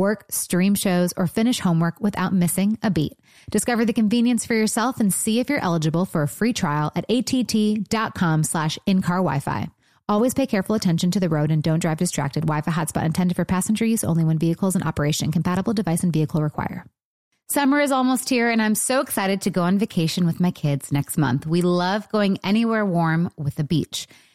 Work, stream shows, or finish homework without missing a beat. Discover the convenience for yourself and see if you're eligible for a free trial at att.com slash in-car Wi-Fi. Always pay careful attention to the road and don't drive distracted. Wi-Fi hotspot intended for passenger use only when vehicles in operation. Compatible device and vehicle require. Summer is almost here and I'm so excited to go on vacation with my kids next month. We love going anywhere warm with the beach.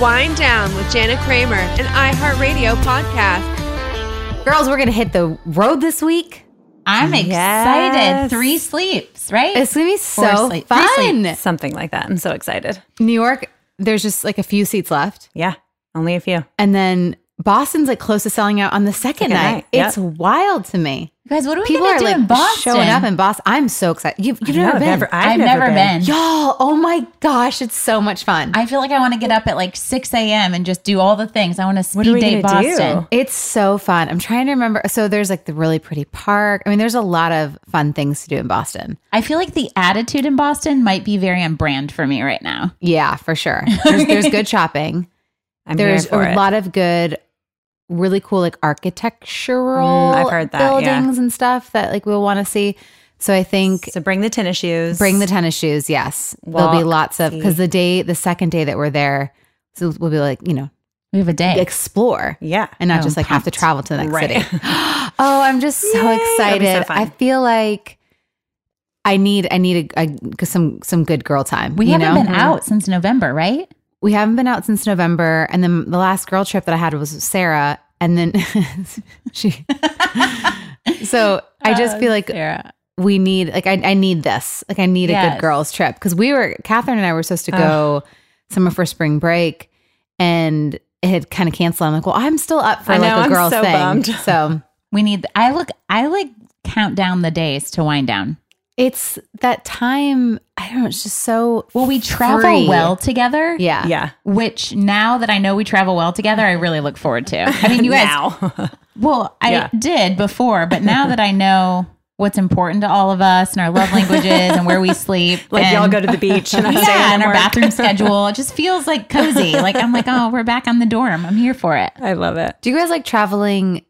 Wind Down with Jana Kramer, an iHeartRadio podcast. Girls, we're going to hit the road this week. I'm excited. Yes. Three sleeps, right? It's going to be so sleep- fun. Something like that. I'm so excited. New York, there's just like a few seats left. Yeah. Only a few. And then Boston's like close to selling out on the second, Second night. night, yep. It's wild to me. Guys, what are we People gonna are do like in Boston? showing up in Boston. I'm so excited. You've, you've I know, never been. never- I've I've, never never been. been. Y'all, oh my gosh, it's so much fun. I feel like I want to get up at like 6 a.m. and just do all the things. I want to speed What are we date gonna do? Boston. it's so fun. I'm trying to remember. So there's like the really pretty park. I mean, there's a lot of fun things to do in Boston. I feel like the attitude in Boston might be very on brand for me right now. Yeah, for sure. There's, there's good shopping. I'm There's here for a it. lot of good, really cool like architectural Mm, I've heard that, yeah. buildings and stuff that like we'll want to see. So I think So bring the tennis shoes. Bring the tennis shoes. Yes, there'll be lots of because the day, the second day that we're there, so we'll be like you know We have a day. explore Yeah. and not Oh, just like have to travel to the next Right. city. oh, I'm just so Yay, that'll so excited. I feel like I need I need a, a some some good girl time. we you haven't know? been out since November, right? We haven't been out since November, and then the last girl trip that I had was with Sarah, and then she. so I just feel uh, like Sarah. we need like I, I need this like I need a good girls trip because we were Catherine and I were supposed to go summer for spring break and it had kind of canceled. I'm like, well, I'm still up for I like know, a girls so thing. bummed. So We need. I look. I like count down the days to wind down. It's that time. I don't know. It's just so Well, we travel free. well together. Yeah, Yeah. Which now that I know we travel well together, I really look forward to. I mean, you guys. Well, I Yeah. did before, but now that I know what's important to all of us and our love languages and where we sleep, like and, y'all go to the beach and I yeah, in and our work. bathroom schedule, it just feels like cozy. Like I'm like, oh, we're back on the dorm. I'm here for it. I love it. Do you guys like traveling?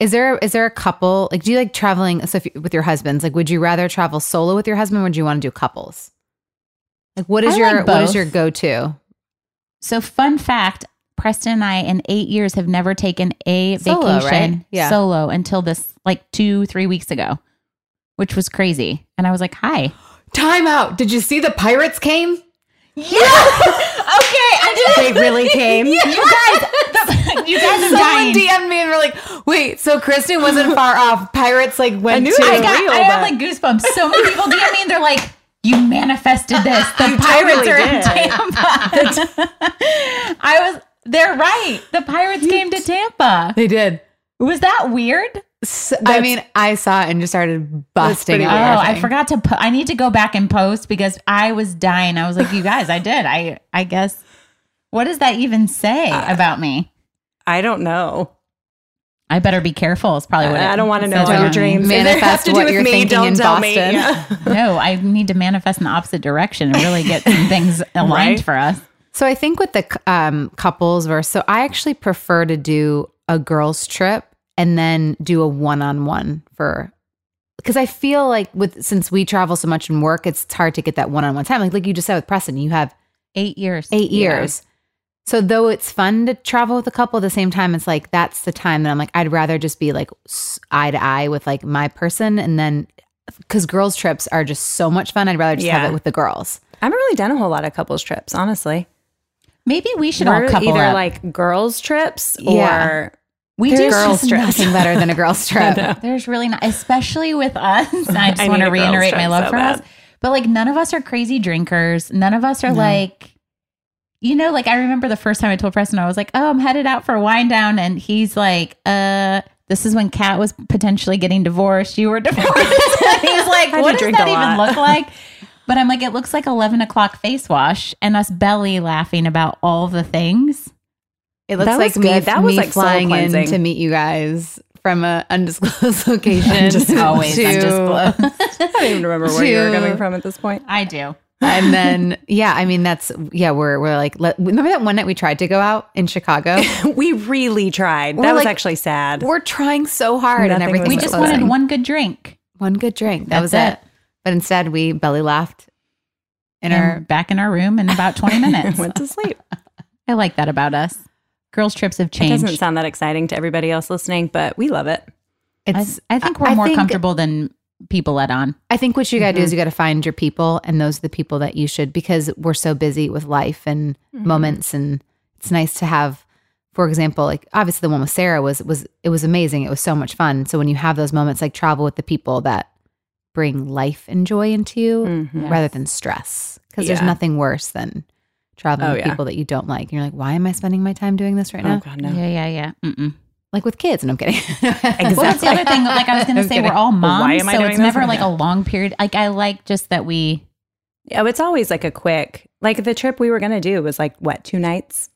Is there is there a couple like do you like traveling so if you, with your husbands? Like, would you rather travel solo with your husband? or Would you want to do couples? Like, what is I your like what is your go to? So, fun fact: Preston and I, in eight years, have never taken a Solo, vacation right? Yeah. solo until this, like two, three weeks ago, which was crazy. And I was like, "Hi." Time out. Did you see the pirates came? Okay, I just They really came. you guys, the, you guys are Someone dying. DM'd me and we're like, wait, so Kristen wasn't far off. Pirates like went knew to I got, real, I have like goosebumps. So many people DM me and they're like, "You manifested this. The You pirates totally are in. Tampa." I was. They're right. The pirates came to Tampa. They did. Was that weird? So- I mean, I saw it and just started busting. Oh, laughing. I forgot to put. I need to go back and post because I was dying. I was like, "You guys, I did. I. I guess. What does that even say Uh, about me? I don't know. I better be careful. It's probably what. I it don't want to know says all on your dreams. If it Manifest has to do what with you're me, thinking don't in tell me. Boston. Yeah. No, I need to manifest in the opposite direction and really get some things aligned Right. for us. So I think with the um, couples verse, so I actually prefer to do a girls trip and then do a one-on-one for because I feel like with since we travel so much and work, it's hard to get that one-on-one time. Like like you just said with Preston, you have Eight years. eight years. So though it's fun to travel with a couple at the same time, it's like that's the time that I'm like I'd rather just be like eye to eye with like my person, and then because girls trips are just so much fun. I'd rather just have it with the girls. I haven't really done a whole lot of couples trips, honestly. Maybe we should We're all couple either up. like girls trips or Yeah. We do There's girls just trips. nothing better than a girls trip. There's really not, especially with us. I just I want to reiterate my love so for bad. us. But like, none of us are crazy drinkers. None of us are like, you know, like I remember the first time I told Preston, I was like, oh, I'm headed out for a wind down. And he's like, uh, this is when Kat was potentially getting divorced. You were divorced. He's like, what does that even look like? But I'm like, it looks like 11 o'clock face wash and us belly laughing about all the things. It looks That like me, good. That was, me like, flying in to meet you guys from a undisclosed location. Just always to- undisclosed. I don't even remember where you were coming from at this point. I do. and then yeah, I mean that's yeah, we're we're like let, remember that one night we tried to go out in Chicago. We really tried. We're that was actually sad. we're trying so hard and everything. We just closing. wanted one good drink. one good drink. That That's was it. it. But instead, we belly laughed in and our. back in our room in about 20 minutes. Went to sleep. I like that about us. Girls' trips have changed. It doesn't sound that exciting to everybody else listening, but we love it. I, It's. I think we're I more think- comfortable than people let on. I think what you got to do is you got to find your people, and those are the people that you should because we're so busy with life and moments, and it's nice to have. For example, like obviously the one with Sarah was was it was amazing. It was so much fun. So when you have those moments, like travel with the people that bring life and joy into you Mhm. rather than stress, because there's nothing worse than traveling Oh, with yeah. people that you don't like. And you're like, why am I spending my time doing this right Oh now? god, no. Yeah, yeah, yeah. Mm-mm. Like with kids, and I'm kidding. Well, that's the other thing. Like I was going to say, kidding. we're all moms, Why am I so it's never like Yeah. a long period. Like I like just that we. Oh, it's always like a quick, like the trip we were going to do was like what, two nights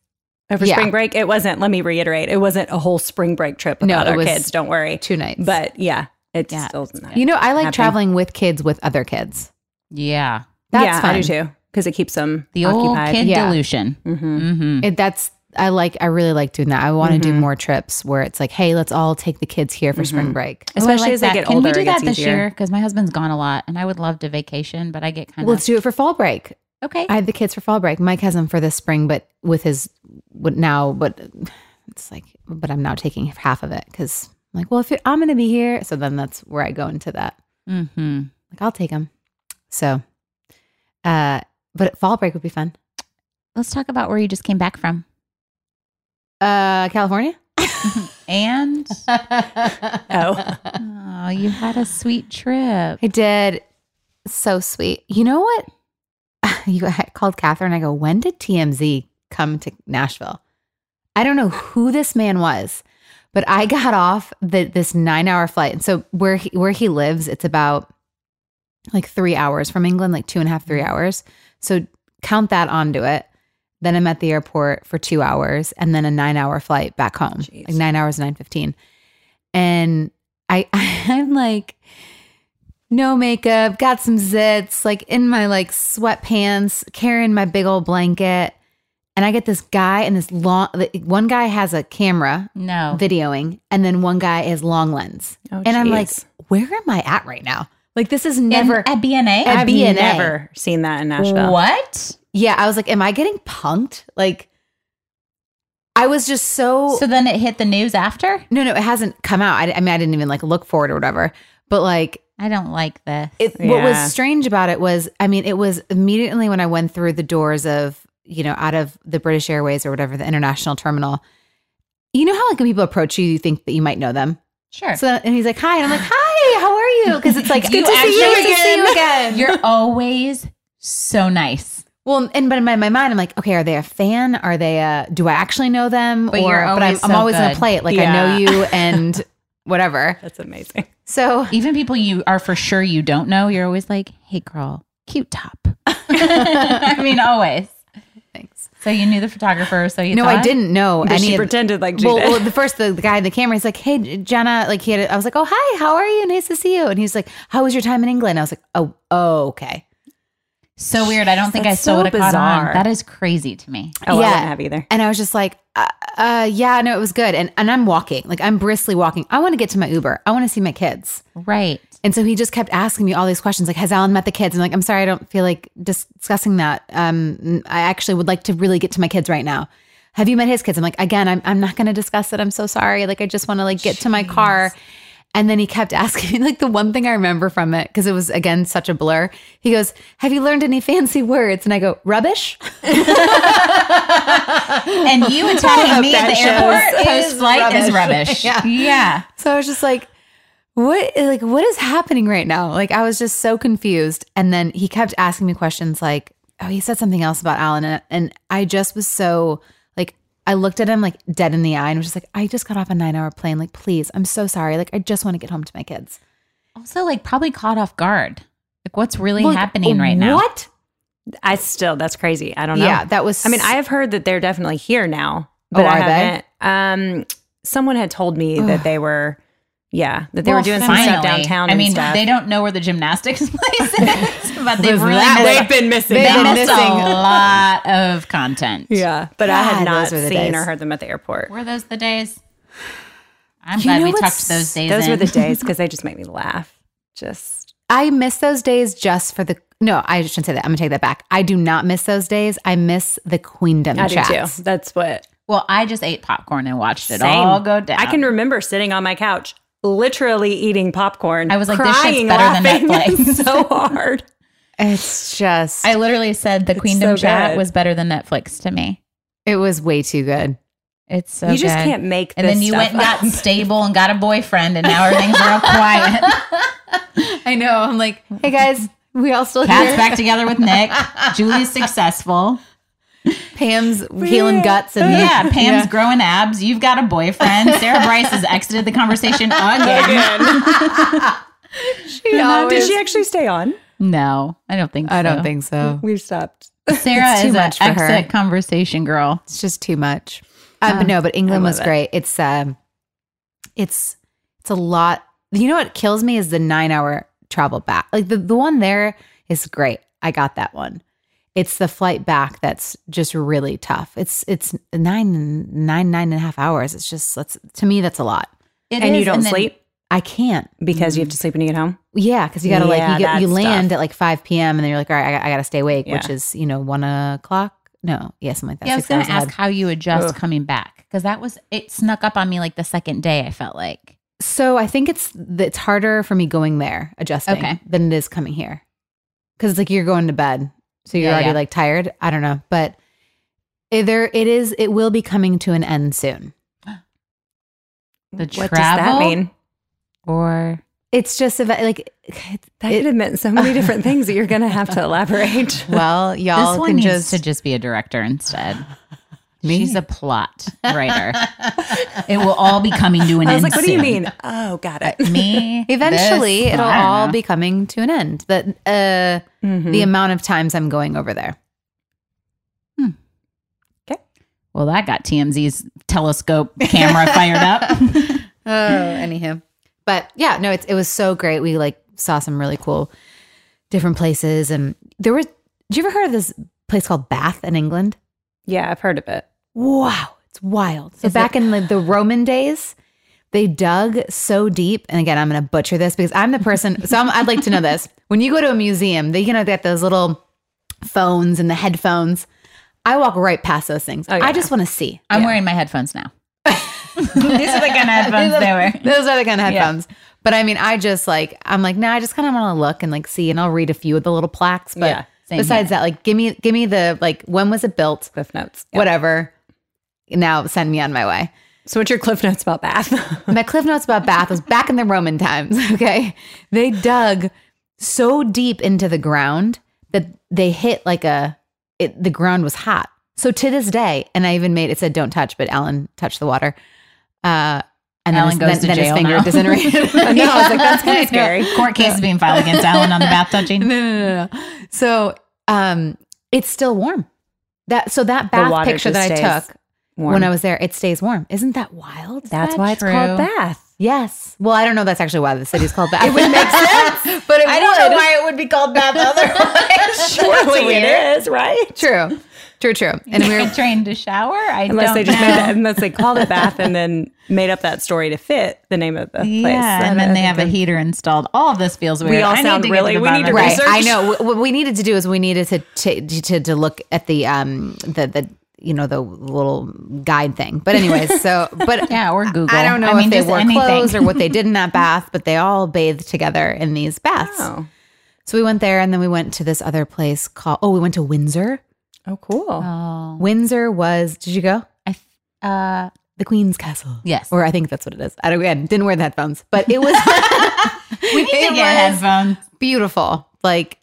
over Yeah. spring break? It wasn't, let me reiterate, it wasn't a whole spring break trip No, without it our was kids. Don't worry. Two nights, But yeah, it's Yeah. still not. you know, I like happening. traveling with kids with other kids. Yeah, That's yeah, fun. I do too. Because it keeps them the old occupied. kid Yeah. delusion. hmm Mm-hmm. It, that's I like. I really like doing that. I want to do Mhm. more trips where it's like, hey, let's all take the kids here for spring Mhm. break. Especially as they get Can older, we do that this easier. year? Because my husband's gone a lot, and I would love to vacation, but I get kind of let's do it for fall break. okay. I have the kids for fall break. Mike has them for this spring, but with his what now, but it's like, but I'm now taking half of it because I'm like, well, if I'm going to be here, so then that's where I go into that. mm-hmm. Like, I'll take them. So, uh, but fall break would be fun. Let's talk about where you just came back from. Uh, California. And Oh. oh, you had a sweet trip. I did. So sweet. You know what? You I called Catherine. I go, when did TMZ come to Nashville? I don't know who this man was, but I got off the, this nine hour flight. And so where he, where he lives, it's about like three hours from England, like two and a half, three hours. So count that onto it. Then I'm at the airport for two hours and then a nine hour flight back home, Jeez. like nine hours, nine fifteen. And I, I'm like, no makeup, got some zits, like in my like sweatpants, carrying my big old blanket. And I get this guy and this long, one guy has a camera No. videoing, and then one guy has long lens. Oh, and I'm like, where am I at right now? Like, this is In- never. at BNA. At I've B&A. never seen that in Nashville. What? yeah, I was like, am I getting punked? Like, I was just so. So then it hit the news after? no, no, it hasn't come out. I, I mean, I didn't even like look for it or whatever. But like, I don't like this. It, What was strange about it was, I mean, it was immediately when I went through the doors of, you know, out of the British Airways or whatever, the international terminal. You know how like when people approach you, you think that you might know them. Sure. So and he's like, "Hi," and I'm like, "Hi, how are you?" Because it's like, It's good "You to see you actually- to see you again." again." You're always so nice. well, and but in my, my mind, I'm like, okay, are they a fan? Are they a? Do I actually know them? But or you're but I'm, always I'm so always gonna play it like I know you and whatever. That's amazing. So Even people you are for sure you don't know, you're always like, hey, girl, cute top. I mean, always. thanks. So you knew the photographer. So you No, I didn't know But any. she of- pretended like she well, did. well, the first the, the guy in the camera, he's like, "Hey, Jenna," like he had. I was like, "Oh, hi, how are you? Nice to see you." And he's like, "How was your time in England?" I was like, "Oh, oh, okay." So weird. I don't think I That's still so would have caught on. bizarre. That is crazy to me. Oh, I Yeah. wouldn't have either. And I was just like, uh, uh, yeah, no, it was good. And and I'm walking, like I'm briskly walking. I want to get to my Uber. I want to see my kids. Right. And so he just kept asking me all these questions, like, has Alan met the kids? And I'm like, I'm sorry, I don't feel like dis- discussing that. Um, I actually would like to really get to my kids right now. Have you met his kids? I'm like, again, I'm, I'm not going to discuss it. I'm so sorry. Like, I just want to like get to my car. And then he kept asking me, like, the one thing I remember from it, because it was again such a blur. He goes, Have you learned any fancy words? And I go, Rubbish. And you attacking me at the airport post flight is rubbish. Yeah. yeah. So I was just like, what like what is happening right now? Like I was just so confused. And then he kept asking me questions like, oh, he said something else about Alan. And, and I just was so I looked at him like dead in the eye and was just like, I just got off a nine hour plane. Like, please, I'm so sorry. Like, I just want to get home to my kids. Also, like, probably caught off guard. Like, what's really Like, happening right now? What? I still, that's crazy. I don't know. Yeah, that was I mean, I have heard that they're definitely here now, but Oh, I are they? haven't. Um, someone had told me that they were, yeah, that they Well, were doing some stuff downtown. I and mean, stuff. they don't know where the gymnastics place is, but they've really missed, they've been missing. they they've been missing. a lot of content. Yeah, but I had not those were the seen days. or heard them at the airport. Were those the days? I'm You glad we what's- tucked those days Those in. were the days because they just make me laugh. Just I miss those days just for the no, I shouldn't say that. I'm gonna take that back. I do not miss those days. I miss the queendom I chats. do too. That's what Well, I just ate popcorn and watched it Same. all go down. I can remember sitting on my couch, literally eating popcorn. I was like, this shit's better than laughing Netflix. so hard. It's just I literally said the Queendom so chat good. was better than Netflix to me. it was way too good. It's so you just good. can't make. And this then you stuff went and got stable and got a boyfriend, and now everything's real quiet. I know. I'm like, hey guys, we all still Cat's here. back together with Nick. Julie's successful. Pam's healing guts and Yeah, Pam's Yeah. growing abs. You've got a boyfriend. Sarah Bryce has exited the conversation again. She always- Did she actually stay on? No, I don't think so. I don't think so. We've stopped. Sarah It's too is an much for her. exit conversation girl. It's just too much. Uh, but no, but England was love it. great. It's um, it's it's a lot. You know what kills me is the nine hour travel back. Like the the one there is great. I got that one. It's the flight back that's just really tough. It's it's nine nine nine and a half hours. It's just that's to me that's a lot. It and you don't then- sleep I can't. because you have to sleep when you get home. Yeah, because you gotta like you get you land tough. at like five p.m. and then you're like, all right, I, I gotta stay awake, which is you know one o'clock. No, yeah, something like that. Yeah, I was gonna ask ahead. how you adjust Ugh. coming back because that was it snuck up on me like the second day. I felt like So I think it's it's harder for me going there adjusting Okay. than it is coming here because it's like you're going to bed, so you're Yeah, already yeah. like tired. I don't know, but it, there it is. It will be coming to an end soon. the What does that mean? or It's just about like That it- could have meant so many different things that you're going to have to elaborate. well, y'all this one can needs just to just be a director instead. Me? She's a plot writer. it will all be coming to an I end. was like, what do you mean? Oh, got it. Me eventually this- it'll all know. be coming to an end. That uh, Mhm. the amount of times I'm going over there. Okay. Well, that got TMZ's telescope camera fired up. Oh, anywho. But yeah, no, it's it was so great. We like saw some really cool different places and there was did you ever heard of this place called Bath in England? Yeah, I've heard of it. Wow, it's wild. So Is back in like the Roman days, they dug so deep, and again, I'm going to butcher this because I'm the person. so I'm, I'd like to know this. When you go to a museum, they you know they got those little phones and the headphones. I walk right past those things. Oh, yeah. I just want to see. I'm Yeah. wearing my headphones now. These are the kind of headphones they wear. Those are the kind of Yeah. headphones. But I mean, I just like I'm like, nah, I just kind of want to look and like see, and I'll read a few of the little plaques. But Yeah, same besides that, like, give me give me the like when was it built? Cliff Notes. Yeah. Whatever. Now send me on my way. So, what's your Cliff Notes about Bath? My cliff notes about Bath was back in the Roman times. Okay, they dug so deep into the ground that they hit like a it, the ground was hot. So to this day, and I even made it said don't touch, but Alan touched the water. Uh, and Alan then, his, goes to then, then his jail finger now. disintegrated. I know, I was like, that's kind of scary. Court case is being filed against Alan on the bath touching. no, no, no, no. So um, it's still warm. That so that bath picture just that I took Warm. when I was there, it stays warm. Isn't that wild? That's that why it's called Bath. Yes. Well, I don't know. That's actually why the city's called Bath. It would make sense, but it I don't know why it would be called bath otherwise. Surely it is, right? True, true, true. And we were trained to shower. I Unless don't they just know. made that, unless they called it bath and then made up that story to fit the name of the place. Yeah, and then they have a heater installed. All of this feels weird. all I sound really- we need of to this. right. I know. What- What we needed to do is we needed to to to, to look at the um the the you know the little guide thing. But anyways, so but Yeah, or Google. I don't know I mean, if they wore anything. clothes or what they did in that bath, but they all bathed together in these baths. Oh, So we went there, and then we went to this other place called. Oh, we went to Windsor. oh, cool. Oh, Windsor was. Did you go? I, uh, The Queen's Castle. Yes. or I think that's what it is. I don't. Again, didn't wear the headphones, but it was. we need to get headphones. beautiful. Like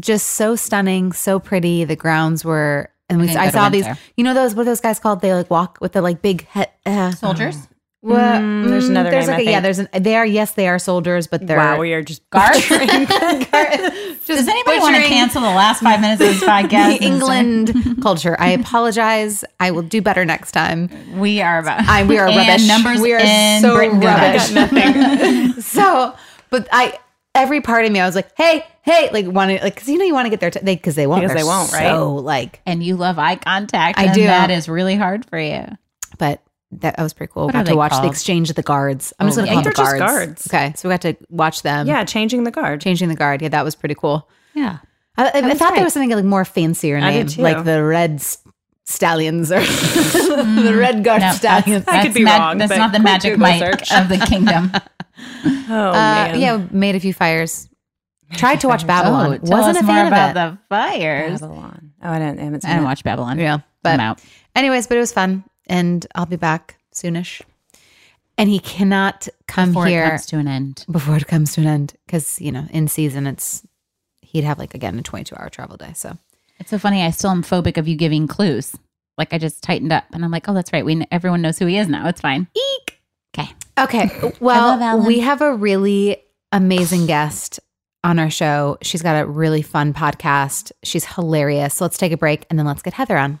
just so stunning, so pretty. The grounds were and we, didn't I saw these Windsor. you know those what are those guys called? They like walk with the like big head uh, Soldiers, What? Mm, there's another There's name, like I a, yeah, there's an they are yes, they are soldiers, but they're wow, we are just guards. just Does anybody want to cancel the last five minutes of this podcast? the England culture. I apologize. I will do better next time. We are about. I, we are and rubbish. Numbers we are in so Britain go rubbish. back. so, but I every part of me, I was like, hey, hey, like wanted like because you know you want to get there they because they won't Because they won't, right? So like, And you love eye contact. I and do. That is really hard for you. but that, that was pretty cool. What got to watch the exchange of the guards. I'm just Oh, gonna yeah, call them just guards. guards. Okay, so we got to watch them. yeah, changing the guard. changing the guard. Yeah, that was pretty cool. Yeah. I, I, was thought there was something like more fancier I name, like the red stallions or the red guard Mm. No, stallions. that's, I could be that's wrong, That's but not the magic search. of the kingdom. Oh Uh, man, yeah, made a few fires. Tried to watch oh, Babylon. tell Wasn't a more fan about of it. the fires. Babylon. Oh, I didn't. I haven't seen I didn't it. watch Babylon. Yeah, but I'm out. anyways, but it was fun, and I'll be back soonish. And he cannot come here Before here it comes to an end. before it comes to an end because you know in season it's he'd have like again a 22 hour travel day so It's so funny. I still am phobic of you giving clues. Like I just tightened up, and I'm like, oh, that's right. We kn- everyone knows who he is now. It's fine. Eek. Okay. okay love well Alan. we have a really amazing guest on our show. She's got a really fun podcast. She's hilarious. So let's take a break and then let's get heather on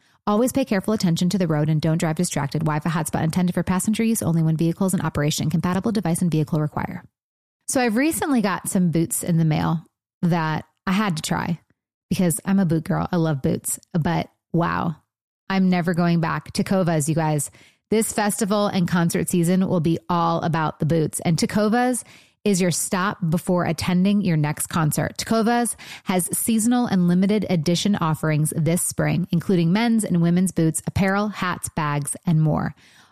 Always pay careful attention to the road and don't drive distracted. Wi-Fi hotspot intended for passenger use only when vehicles in operation. Compatible device and vehicle require. So I've recently got some boots in the mail that I had to try because I'm a boot girl. I love boots. But wow, I'm never going back. Tecovas, you guys. This festival and concert season will be all about the boots. And Tecovas is your stop before attending your next concert. Tecovas has seasonal and limited edition offerings this spring, including men's and women's boots, apparel, hats, bags, and more.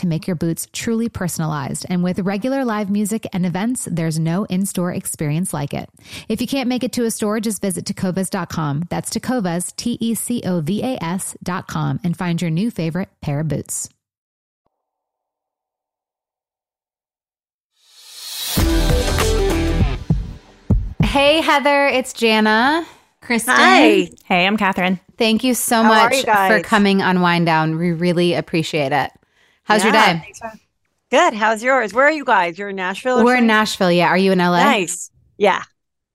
to make your boots truly personalized. And with regular live music and events, there's no in store experience like it. If you can't make it to a store, just visit tecovas.com. That's tacovas, T E C O V A S.com, and find your new favorite pair of boots. Hey, Heather, it's Jana. Kristen. Hi. Hey, I'm Catherine. Thank you so How much you for coming on Wind Down. We really appreciate it. How's your day? thanks for- Good. How's yours? Where are you guys? You're in Nashville? We're in? Nashville. Yeah. Are you in LA? Nice. Yeah.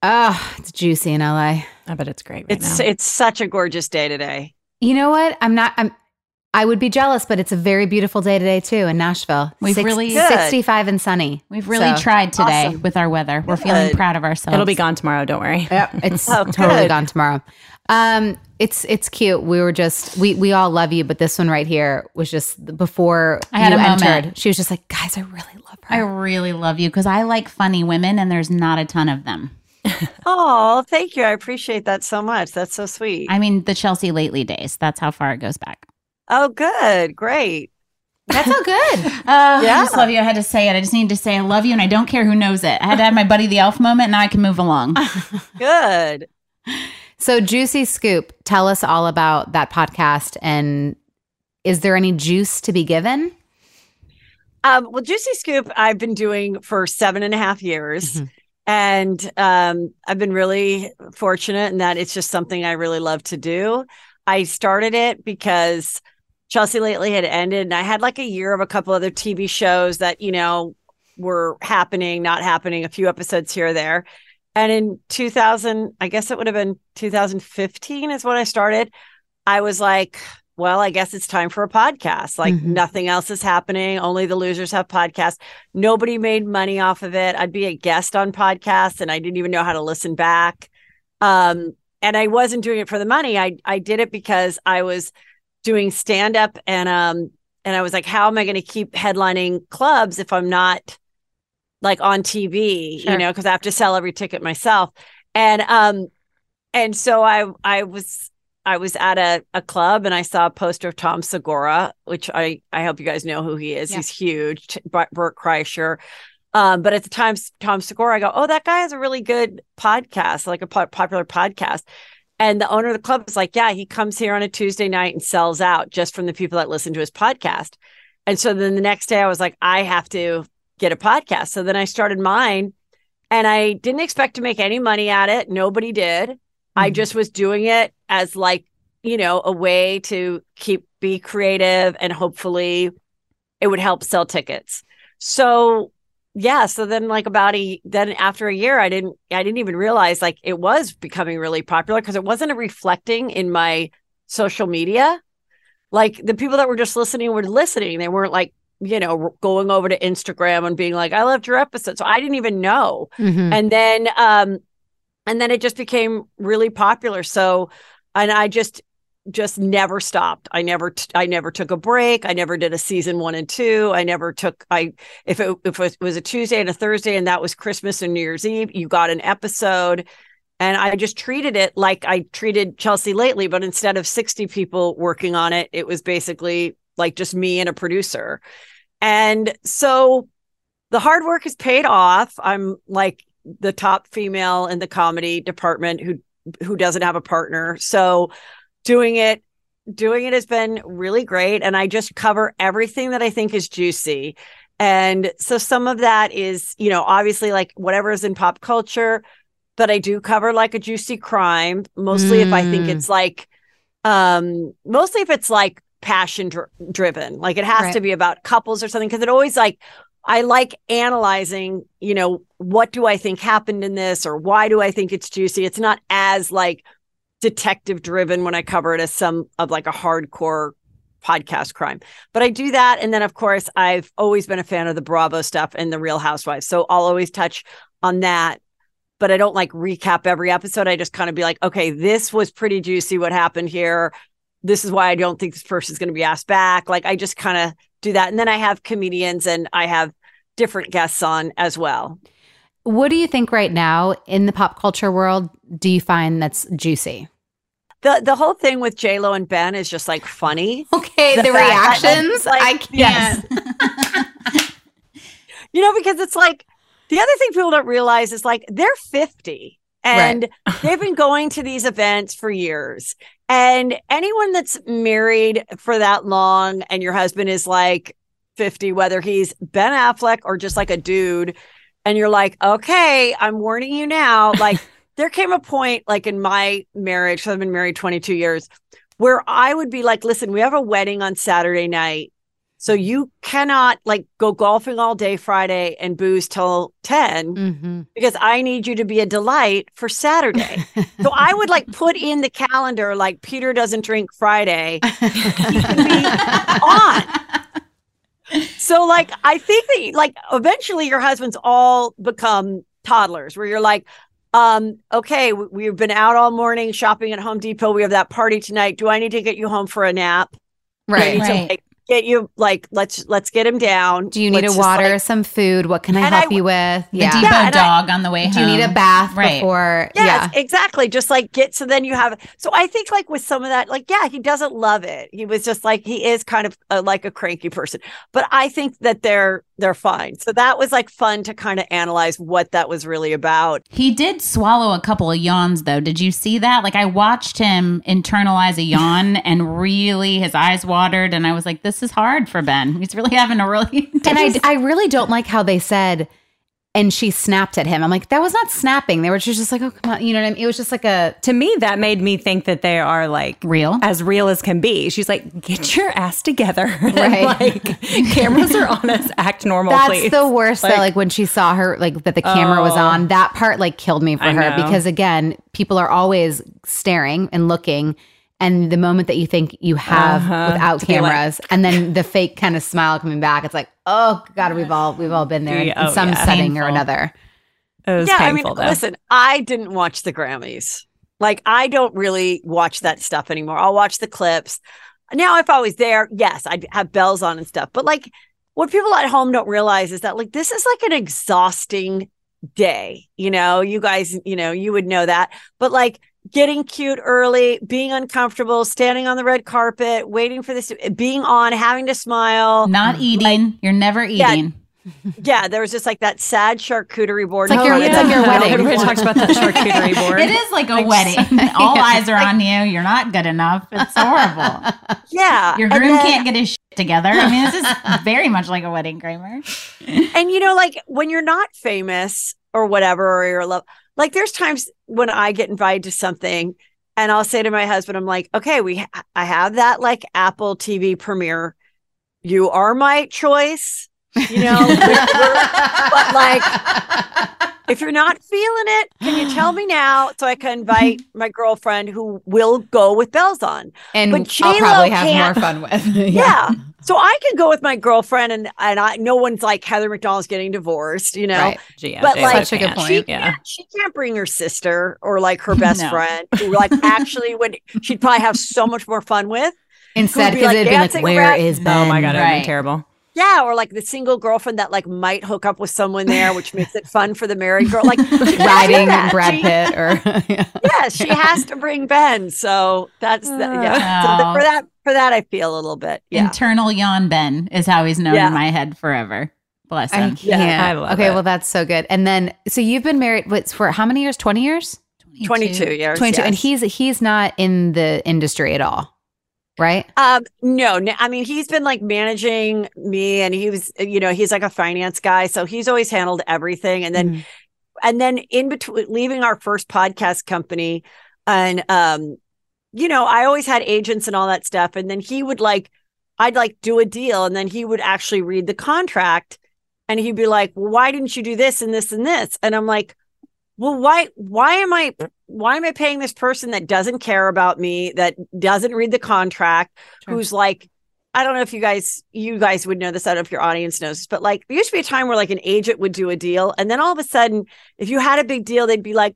Oh, it's juicy in LA. I bet it's great right It's now. it's such a gorgeous day today. You know what? I'm not. I'm. I would be jealous, but it's a very beautiful day today too in Nashville. We've really- Good. 65 and sunny. We've really So, tried today awesome. with our weather. We're feeling proud of ourselves. It'll be gone tomorrow. Don't worry. Yep, it's Oh, totally gone tomorrow. Um, it's it's cute. We were just we we all love you, but this one right here was just before I had you a moment. entered. She was just like, guys, I really love her. I really love you because I like funny women, and there's not a ton of them. Oh, thank you. I appreciate that so much. That's so sweet. I mean, the Chelsea lately days. That's how far it goes back. oh, good. Great. That's so good. Uh, I just love you. I had to say it. I just need to say I love you, and I don't care who knows it. I had to have my buddy the elf moment. Now I can move along. Good. So juicy scoop. Tell us all about that podcast, and is there any juice to be given? Um, well, Juicy Scoop, I've been doing for seven and a half years. Mhm. And um, I've been really fortunate in that it's just something I really love to do. I started it because Chelsea lately had ended, and I had like a year of a couple other TV shows that, you know, were happening, not happening, a few episodes here or there. And in 2000, I guess it would have been 2015 is when I started. I was like, well, I guess it's time for a podcast. Like Mhm. nothing else is happening. Only the losers have podcasts. Nobody made money off of it. I'd be a guest on podcasts and I didn't even know how to listen back. Um, and I wasn't doing it for the money. I I did it because I was doing stand up and um and I was like, how am I going to keep headlining clubs if I'm not like on TV, Sure. you know, because I have to sell every ticket myself. And um and so I I was I was at a, a club and I saw a poster of Tom Segura, which I I hope you guys know who he is. Yeah. He's huge, Bert Kreischer. Um, but at the time, Tom Segura, I go, oh, that guy has a really good podcast, like a po- popular podcast. And the owner of the club is like, yeah, he comes here on a Tuesday night and sells out just from the people that listen to his podcast. And so then the next day, I was like, I have to get a podcast. So then I started mine, and I didn't expect to make any money at it. Nobody did. I Mhm. just was doing it as like, you know, a way to keep be creative and hopefully it would help sell tickets. So yeah, so then like about a then after a year I didn't I didn't even realize like it was becoming really popular because it wasn't reflecting in my social media. Like the people that were just listening were listening. They weren't like, you know, going over to Instagram and being like, I loved your episode. So I didn't even know. Mhm. and then um and then it just became really popular. So and i just just never stopped. I never t- i never took a break. I never did a season one and two. I never took i if it, if it was a tuesday and a thursday and that was christmas and new year's eve you got an episode. And i just treated it like i treated chelsea lately but instead of 60 people working on it it was basically like just me and a producer and so the hard work is paid off. I'm like the top female in the comedy department who who doesn't have a partner. So doing it doing it has been really great and I just cover everything that I think is juicy. And so some of that is, you know, obviously like whatever is in pop culture, but I do cover like a juicy crime, mostly if I think Mm. it's like um mostly if it's like passion dr- driven. Like it has Right. to be about couples or something because it always like I like analyzing, you know, what do I think happened in this or why do I think it's juicy? It's not as like detective driven when I cover it as some of like a hardcore podcast crime. But I do that. And then, of course, I've always been a fan of the Bravo stuff and the Real Housewives. So I'll always touch on that. But I don't like recap every episode. I just kind of be like, okay, this was pretty juicy. What happened here? This is why I don't think this person's going to be asked back. Like I just kind of do that. And then I have comedians and I have different guests on as well. What do you think right now in the pop culture world do you find that's juicy? The the whole thing with J Lo and Ben is just like funny. Okay, the, The reactions. like, I can't. yes. You know, because it's like the other thing people don't realize is like they're 50 and they've been going to these events for years. And anyone that's married for that long and your husband is like 50, whether he's Ben Affleck or just like a dude, and you're like, okay, I'm warning you now. Like, there came a point, like in my marriage, I've been married 22 years, where I would be like, listen, we have a wedding on Saturday night. So you cannot like go golfing all day Friday and booze till 10 hmm because I need you to be a delight for Saturday. so I would like put in the calendar like Peter doesn't drink Friday. He can be on. So like I think that like eventually your husbands all become toddlers where you're like um okay we- we've been out all morning shopping at Home Depot we have that party tonight do I need to get you home for a nap I Right. to, like, get you like let's let's get him down Do you need Let's a water, like- some food? What can I help I- you with? The Yeah. Depot Yeah, and I- dog on the way home. Do you need a bath Right. before? Yes, Yeah. exactly. Just like get so then you have so I think like with some of that, like yeah, he doesn't love it. He was just like he is kind of a, like a cranky person, but I think that they're they're fine. So that was like fun to kind of analyze what that was really about. He did swallow a couple of yawns, though. Did you see that? Like, I watched him internalize a yawn and really his eyes watered. And I was like, this is hard for Ben. He's really having a really. And I, I really don't like how they said, and she snapped at him. I'm like, that was not snapping. They were just, just like, oh, come on. You know what I mean? It was just like a, To me, that made me think that they are like Real? as real as can be. She's like, get your ass together. Right. like, cameras are on us. Act normal, that's please. the worst though. Like- Like when she saw her, like that the camera was Oh. on, that part like killed me for I her know. because again, people are always staring and looking. And the moment that you think you have Uh-huh. without To be like- cameras, and then the fake kind of smile coming back, it's like, oh god, we've all we've all been there in, Yeah, in oh, some yeah. setting or another. it was yeah, painful I mean, though. listen, I didn't watch the Grammys. Like I don't really watch that stuff anymore. I'll watch the clips. Now, if I was there, yes, I'd have bells on and stuff. But like, what people at home don't realize is that like this is like an exhausting day. You know, you guys, you know, you would know that. But like getting cute early, being uncomfortable, standing on the red carpet, waiting for this, being on, having to smile. Not eating. You're never eating. Yeah, there was just like that sad charcuterie board. It's like oh, your- Oh, it's yeah. like your wedding. Everybody talks about that charcuterie board. It is like a wedding. All eyes are on you. You're not good enough. It's horrible. Yeah. Your groom then- can't get his shit together. I mean, this is very much like a wedding, Kramer. and you know like when you're not famous or whatever or you're love like there's times when i get invited to something and i'll say to my husband i'm like okay we ha- i have that like apple tv premiere. You are my choice you know but like if you're not feeling it can you tell me now so i can invite my girlfriend who will go with bells on and But I'll probably have can't- more fun with. yeah. So I can go with my girlfriend and and I no one's like Heather McDonald's getting divorced, you know. Right. Yeah, But, J-Lo like, Such a good can't. point. She Yeah. can't, she can't bring her sister or like her best No. friend who like actually would she'd probably have so much more fun with. Instead, be, because like, it'd be like, dancing where around- is Ben? Oh my god, it'd Right. been terrible. Yeah, or like the single girlfriend that like might hook up with someone there, which makes it fun for the married girl. Like she can't do Riding that. Brad She- Pitt or yeah. Yeah, she has to bring Ben. So that's the, yeah. Ah. So the- for that for that I feel a little bit. Yeah. Internal yawn Ben is how he's known Yeah. in my head forever. Bless I him. can't. Yeah, I love okay, it. well that's so good. And then, so you've been married what's for how many years? Twenty years? 22 years. Twenty-two. And he's he's not in the industry at all, right? Um, no, no, I mean, he's been like managing me and he was, you know, he's like a finance guy. So he's always handled everything. And then, Mhm. and then in between leaving our first podcast company and, um, you know, I always had agents and all that stuff. And then he would like, I'd like do a deal and then he would actually read the contract and he'd be like, well, why didn't you do this and this and this? And I'm like, well, why, why am I, why am I paying this person that doesn't care about me, that doesn't read the contract, Sure. who's like, I don't know if you guys you guys would know this. I don't know if your audience knows this, but like there used to be a time where like an agent would do a deal, and then all of a sudden, if you had a big deal, they'd be like,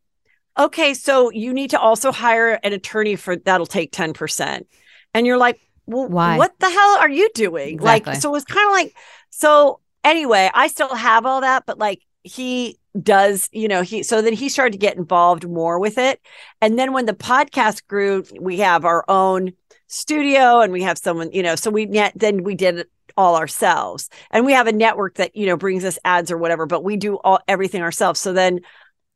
"Okay, so you need to also hire an attorney for that'll take ten percent," and you're like, "Well, Why? what the hell are you doing?" Exactly. Like, so it was kind of like so. Anyway, I still have all that, but like he does, you know, he so then he started to get involved more with it, and then when the podcast grew, we have our own studio and we have someone you know so we net then we did it all ourselves. And we have a network that you know brings us ads or whatever but we do all everything ourselves. So then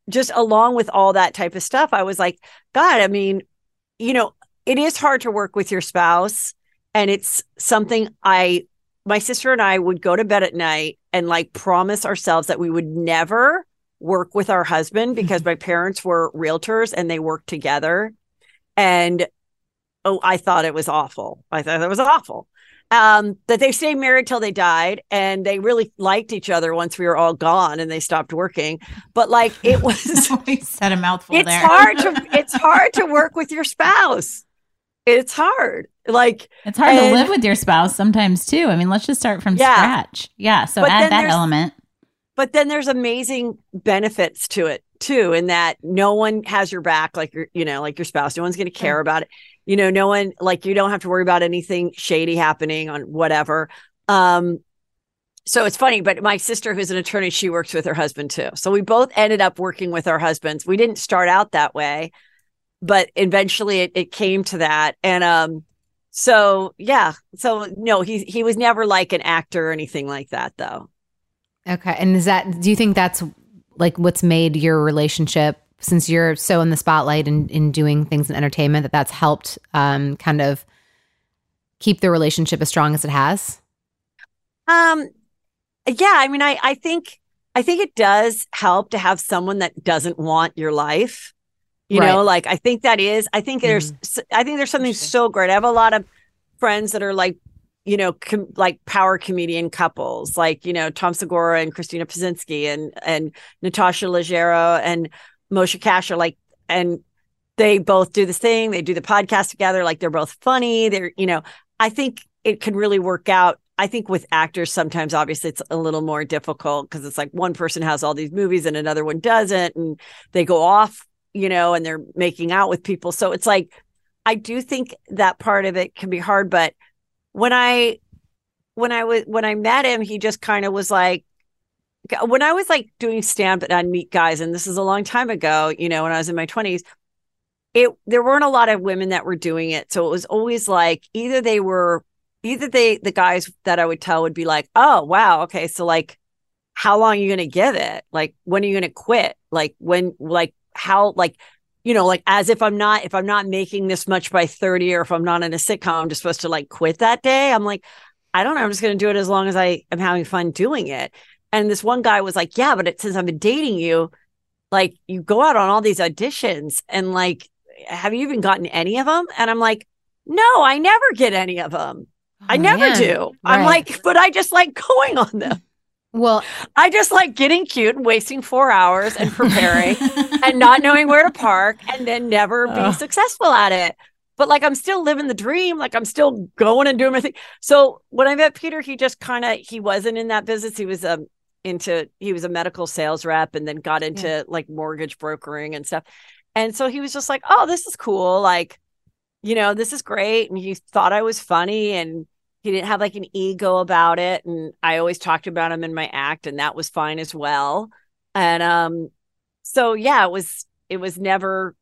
just along with all that type of stuff i was like god i mean you know it is hard to work with your spouse. And it's something i my sister and i would go to bed at night and like promise ourselves that we would never work with our husband because my parents were realtors and they worked together and oh, I thought it was awful. I thought it was awful. Um, that they stayed married till they died and they really liked each other once we were all gone and they stopped working. But like it was we said a mouthful it's there. hard to it's hard to work with your spouse. It's hard. Like It's hard to live with your spouse sometimes too. I mean, let's just start from Yeah. scratch. Yeah. So But add that element. but then there's amazing benefits to it too in that no one has your back like your you know like your spouse no one's going to care about it you know no one like you don't have to worry about anything shady happening on whatever um so it's funny but my sister who's an attorney she works with her husband too so we both ended up working with our husbands we didn't start out that way but eventually it, it came to that and um so yeah so no he he was never like an actor or anything like that though Okay. And is that, do you think that's like what's made your relationship, since you're so in the spotlight and in doing things in entertainment, that that's helped um, kind of keep the relationship as strong as it has? Um, yeah, I mean, I I think I think it does help to have someone that doesn't want your life. You Right. know, like I think that is. I think there's. Mm-hmm. I think there's something so great. I have a lot of friends that are like, you know, com- like power comedian couples, like you know Tom Segura and Christina Pazsitzky and and Natasha Leggero and Moshe Kasher, like and they both do this thing. They do the podcast together. Like they're both funny. They're you know. I think it can really work out. I think with actors, sometimes obviously it's a little more difficult because it's like one person has all these movies and another one doesn't, and they go off, you know, and they're making out with people. So it's like, I do think that part of it can be hard. But when I, when I was, when I met him, he just kind of was like, when I was like doing stand up on Meet Guys, and this is a long time ago, you know, when I was in my 20s, it there weren't a lot of women that were doing it. So it was always like either they were either they the guys that I would tell would be like, "Oh, wow, okay, so like how long are you going to give it? Like when are you going to quit? Like when like how like you know, like as if I'm not if I'm not making this much by 30 or if I'm not in a sitcom, I'm just supposed to like quit that day. I'm like, I don't know, I'm just going to do it as long as I am having fun doing it. And this one guy was like, "Yeah, but it, since I've been dating you, like you go out on all these auditions and like have you even gotten any of them?" And I'm like, "No, I never get any of them. I Oh, never man. do. I'm like, but I just like going on them. Well, I just like getting cute and wasting four hours and preparing and not knowing where to park and then never being successful at it. But like I'm still living the dream. Like I'm still going and doing my thing. So when I met Peter, he just kind of he wasn't in that business. He was um into he was a medical sales rep and then got into like mortgage brokering and stuff. And so he was just like, oh, this is cool. Like, you know, this is great. And he thought I was funny and he didn't have like an ego about it. And I always talked about him in my act, and that was fine as well. And um, so yeah, it was it was never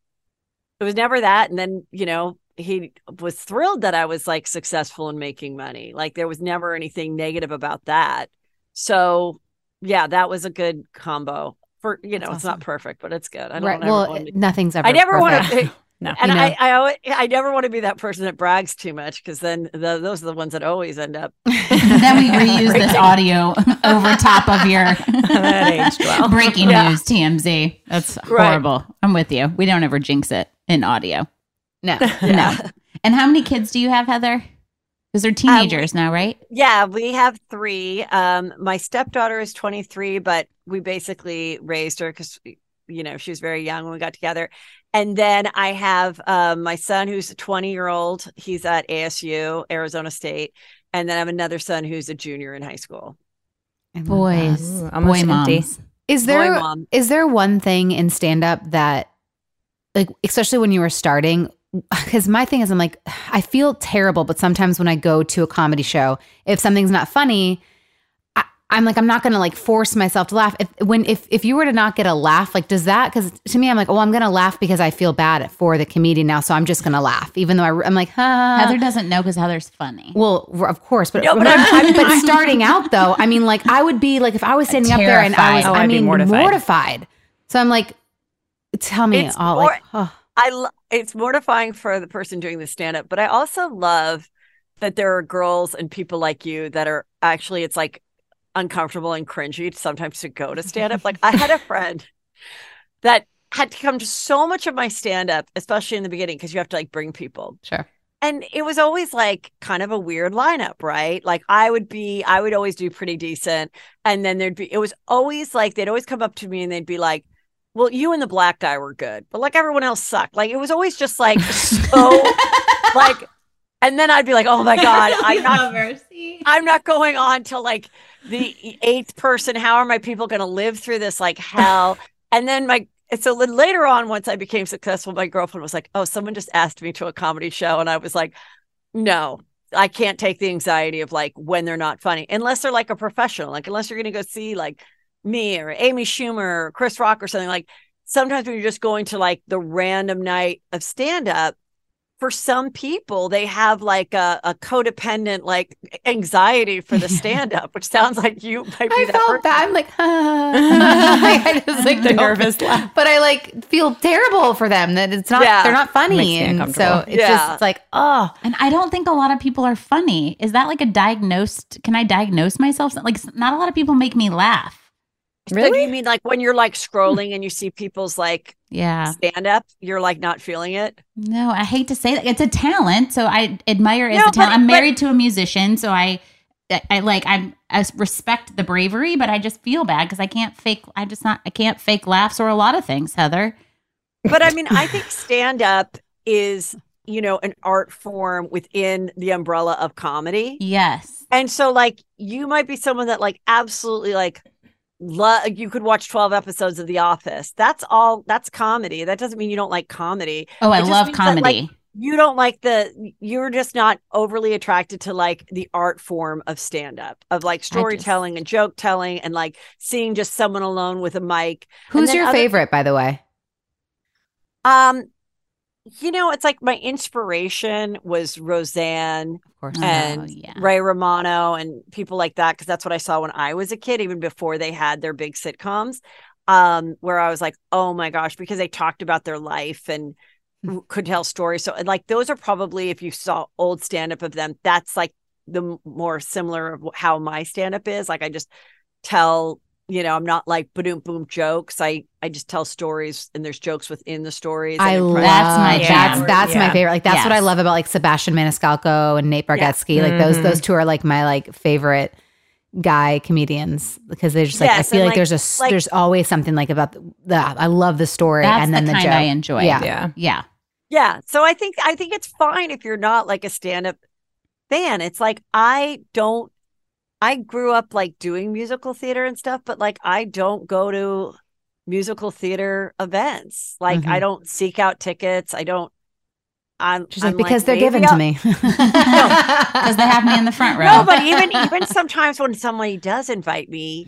it was never that. And then, you know, he was thrilled that I was like successful in making money. Like there was never anything negative about that. So yeah, that was a good combo. For you know, That's it's not perfect, but it's good. I don't right. Well, to- nothing's ever. I never want to No. and You know? I, I always, I never want to be that person that brags too much because then the, those are the ones that always end up. then we reuse this audio over top of your well. breaking Yeah. news TMZ. That's Right. horrible. I'm with you. We don't ever jinx it in audio. No. No. And how many kids do you have, Heather? Because they're teenagers now, right? Yeah, we have three. Um, my stepdaughter is 23, but we basically raised her because you know she was very young when we got together. And then I have um, my son who's a 20 year old. He's at ASU, Arizona State, and then I have another son who's a junior in high school. Boys, Ooh, almost boy empty. moms. Is Boy there mom. is there one thing in stand up that like especially when you were starting cuz my thing is I'm like I feel terrible but sometimes when I go to a comedy show if something's not funny I, I'm like I'm not going to like force myself to laugh if when if if you were to not get a laugh like does that cuz to me I'm like oh I'm going to laugh because I feel bad for the comedian now so I'm just going to laugh even though I, I'm like huh Heather doesn't know because Heather's funny. well, of course, but No, but but, I'm- but starting out though, I mean, like I would be like if I was standing up there and I was, Oh, I mean, mortified. mortified. So I'm like, tell me It's all more- like, oh, I lo- it's mortifying for the person doing the stand up, but I also love that there are girls and people like you that are actually it's like uncomfortable and cringy sometimes to go to stand up. like I had a friend that had to come to so much of my stand up, especially in the beginning because you have to like bring people. sure. And it was always like kind of a weird lineup, right? Like I would be, I would always do pretty decent. And then there'd be, it was always like, they'd always come up to me and they'd be like, well, you and the black guy were good, but like everyone else sucked. Like it was always just like so, like, and then I'd be like, oh my God, I'm not, I'm not going on till like the eighth person. How are my people going to live through this like hell? And then my, so then later on, once I became successful, my girlfriend was like, oh, someone just asked me to a comedy show. And I was like, no, I can't take the anxiety of like when they're not funny, unless they're like a professional, like unless you're going to go see like me or Amy Schumer or Chris Rock or something like sometimes when you're just going to like the random night of stand up, for some people, they have like a, a codependent like anxiety for the stand up, which sounds like you might be I that felt person. bad. I'm like, I just like The don't- nervous laugh. but I like feel terrible for them that it's not Yeah. they're not funny, and so it's Yeah. just it's like oh And I don't think a lot of people are funny. Is that like a diagnosed? Can I diagnose myself? Like, not a lot of people make me laugh. So Really? you mean like when you're like scrolling and you see people's like Yeah. stand up, you're like not feeling it? No, I hate to say that. It's a talent, so I admire it as No, a talent. but- I'm but- married to a musician, so I, I, I like I'm I respect the bravery, but I just feel bad because I can't fake. I just not I can't fake laughs or a lot of things, Heather. But I mean, I think stand up is, you know, an art form within the umbrella of comedy. Yes. And so like you might be someone that like absolutely like lo- you could watch 12 episodes of The Office. That's all that's comedy. That doesn't mean you don't like comedy. Oh, I love means that, like, comedy. You don't like the you're just not overly attracted to like the art form of stand up, of like storytelling and joke telling and like seeing just someone alone with a mic. who's your other- favorite by the way Um you know, it's like my inspiration was Roseanne of course Oh, and yeah. Ray Romano and people like that because that's what I saw when I was a kid, even before they had their big sitcoms. Um, where I was like, oh my gosh, because they talked about their life and could tell stories. So, and, like, those are probably if you saw old stand up of them, that's like the more similar of how my stand up is. Like, I just tell, you know, I'm not like boom boom jokes. I I just tell stories and there's jokes within the stories. I love. That's my that's jam. that's my Yeah. favorite. Like that's what I love about like Sebastian Maniscalco and Nate Yeah. Bargatze. Like those Mhm. those two are like my like favorite guy comedians because they're just like I feel like, like- there's a like- there's always something like about the, the I love the story That's and then the the, kind joke. I enjoy. Yeah. Yeah. Yeah. Yeah. So I think I think it's fine if you're not like a stand-up fan. It's like I don't I grew up like doing musical theater and stuff, but like I don't go to musical theater events. Like Mhm. I don't seek out tickets. I don't I'm She's like I'm because they're given I'll- to me. Because they have me in the front row. No, but even even sometimes when somebody does invite me,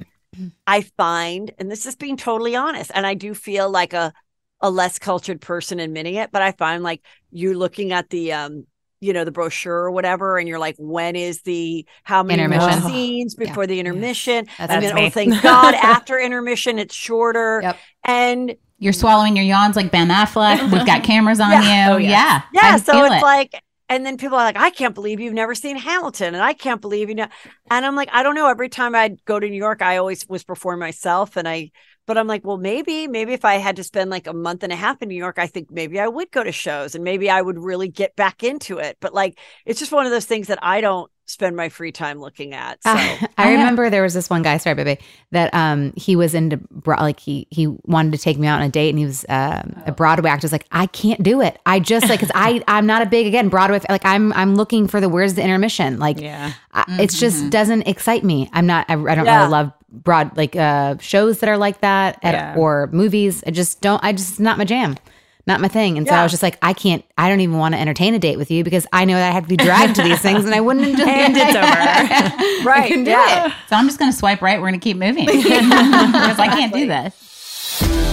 I find, and this is being totally honest, and I do feel like a a less cultured person admitting it, but I find like you're looking at the um you know the brochure or whatever, and you're like, when is the how many more Intermission. Oh, scenes Yeah. before the intermission? That's and then me. oh, thank God, after intermission it's shorter. Yep. And You're swallowing your yawns like Ben Affleck. We've got cameras on Yeah. you. Oh, yes. Yeah. Yeah, I so it's it. like, and then people are like, I can't believe you've never seen Hamilton, and I can't believe you know. And I'm like, I don't know. Every time I'd go to New York, I always was performing myself, and I But I'm like, well, maybe, maybe if I had to spend like a month and a half in New York, I think maybe I would go to shows and maybe I would really get back into it. But like, it's just one of those things that I don't spend my free time looking at. So Uh, I remember there was this one guy, sorry, baby, that um he was into bro- like he he wanted to take me out on a date, and he was um, a Broadway actor. Was like, I can't do it. I just like because I I'm not a big again Broadway like I'm I'm looking for the where's the intermission like Yeah. I, it's just doesn't excite me. I'm not I, I don't Yeah. really love broad like uh shows that are like that at, Yeah. or movies. I just don't. I just not my jam. Not my thing. And so I was just like, I can't, I don't even want to entertain a date with you because I know that I have to be dragged to these things and I wouldn't enjoy And it's over. right. yeah. it. So I'm just going to swipe right. We're going to keep moving because I can't do this.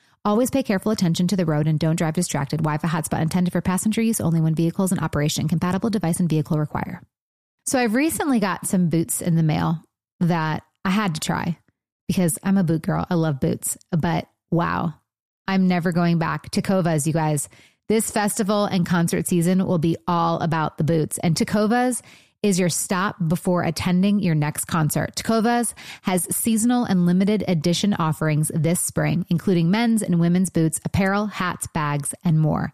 Always pay careful attention to the road and don't drive distracted. Wi-Fi hotspot intended for passenger use only when vehicles in operation. Compatible device and vehicle require. So I've recently got some boots in the mail that I had to try because I'm a boot girl. I love boots. But wow, I'm never going back. Tecovas, you guys. This festival and concert season will be all about the boots. And Tecovas is your stop before attending your next concert. Tecovas has seasonal and limited edition offerings this spring, including men's and women's boots, apparel, hats, bags, and more.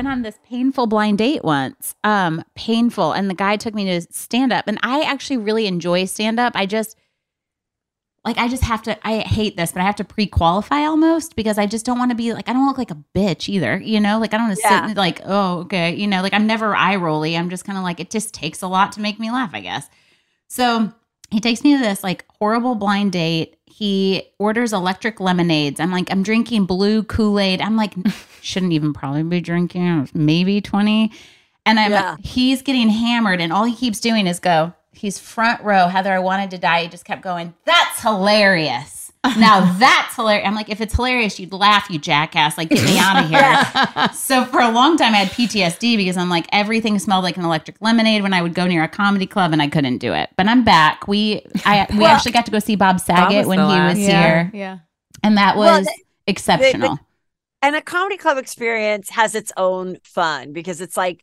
Went on this painful blind date once. Um, painful. And the guy took me to stand up. And I actually really enjoy stand up. I just like I just have to I hate this, but I have to pre-qualify almost because I just don't want to be like I don't look like a bitch either, you know? Like I don't want to Yeah. sit like, oh, okay, you know, like I'm never eye rolly. I'm just kind of like it just takes a lot to make me laugh, I guess. So he takes me to this like horrible blind date. He orders electric lemonades. I'm like, I'm drinking blue Kool Aid. I'm like, shouldn't even probably be drinking, maybe 20. And I'm Yeah. he's getting hammered, and all he keeps doing is go, he's front row. Heather, I wanted to die. He just kept going, that's hilarious. Now that's hilarious. I'm like, if it's hilarious, you'd laugh, you jackass. Like, get me out of here. So for a long time, I had PTSD because I'm like everything smelled like an electric lemonade when I would go near a comedy club, and I couldn't do it. But I'm back. We I we Well- actually got to go see Bob Saget when he was Yeah. here, Yeah. and that was Well, exceptional. and a comedy club experience has its own fun because it's like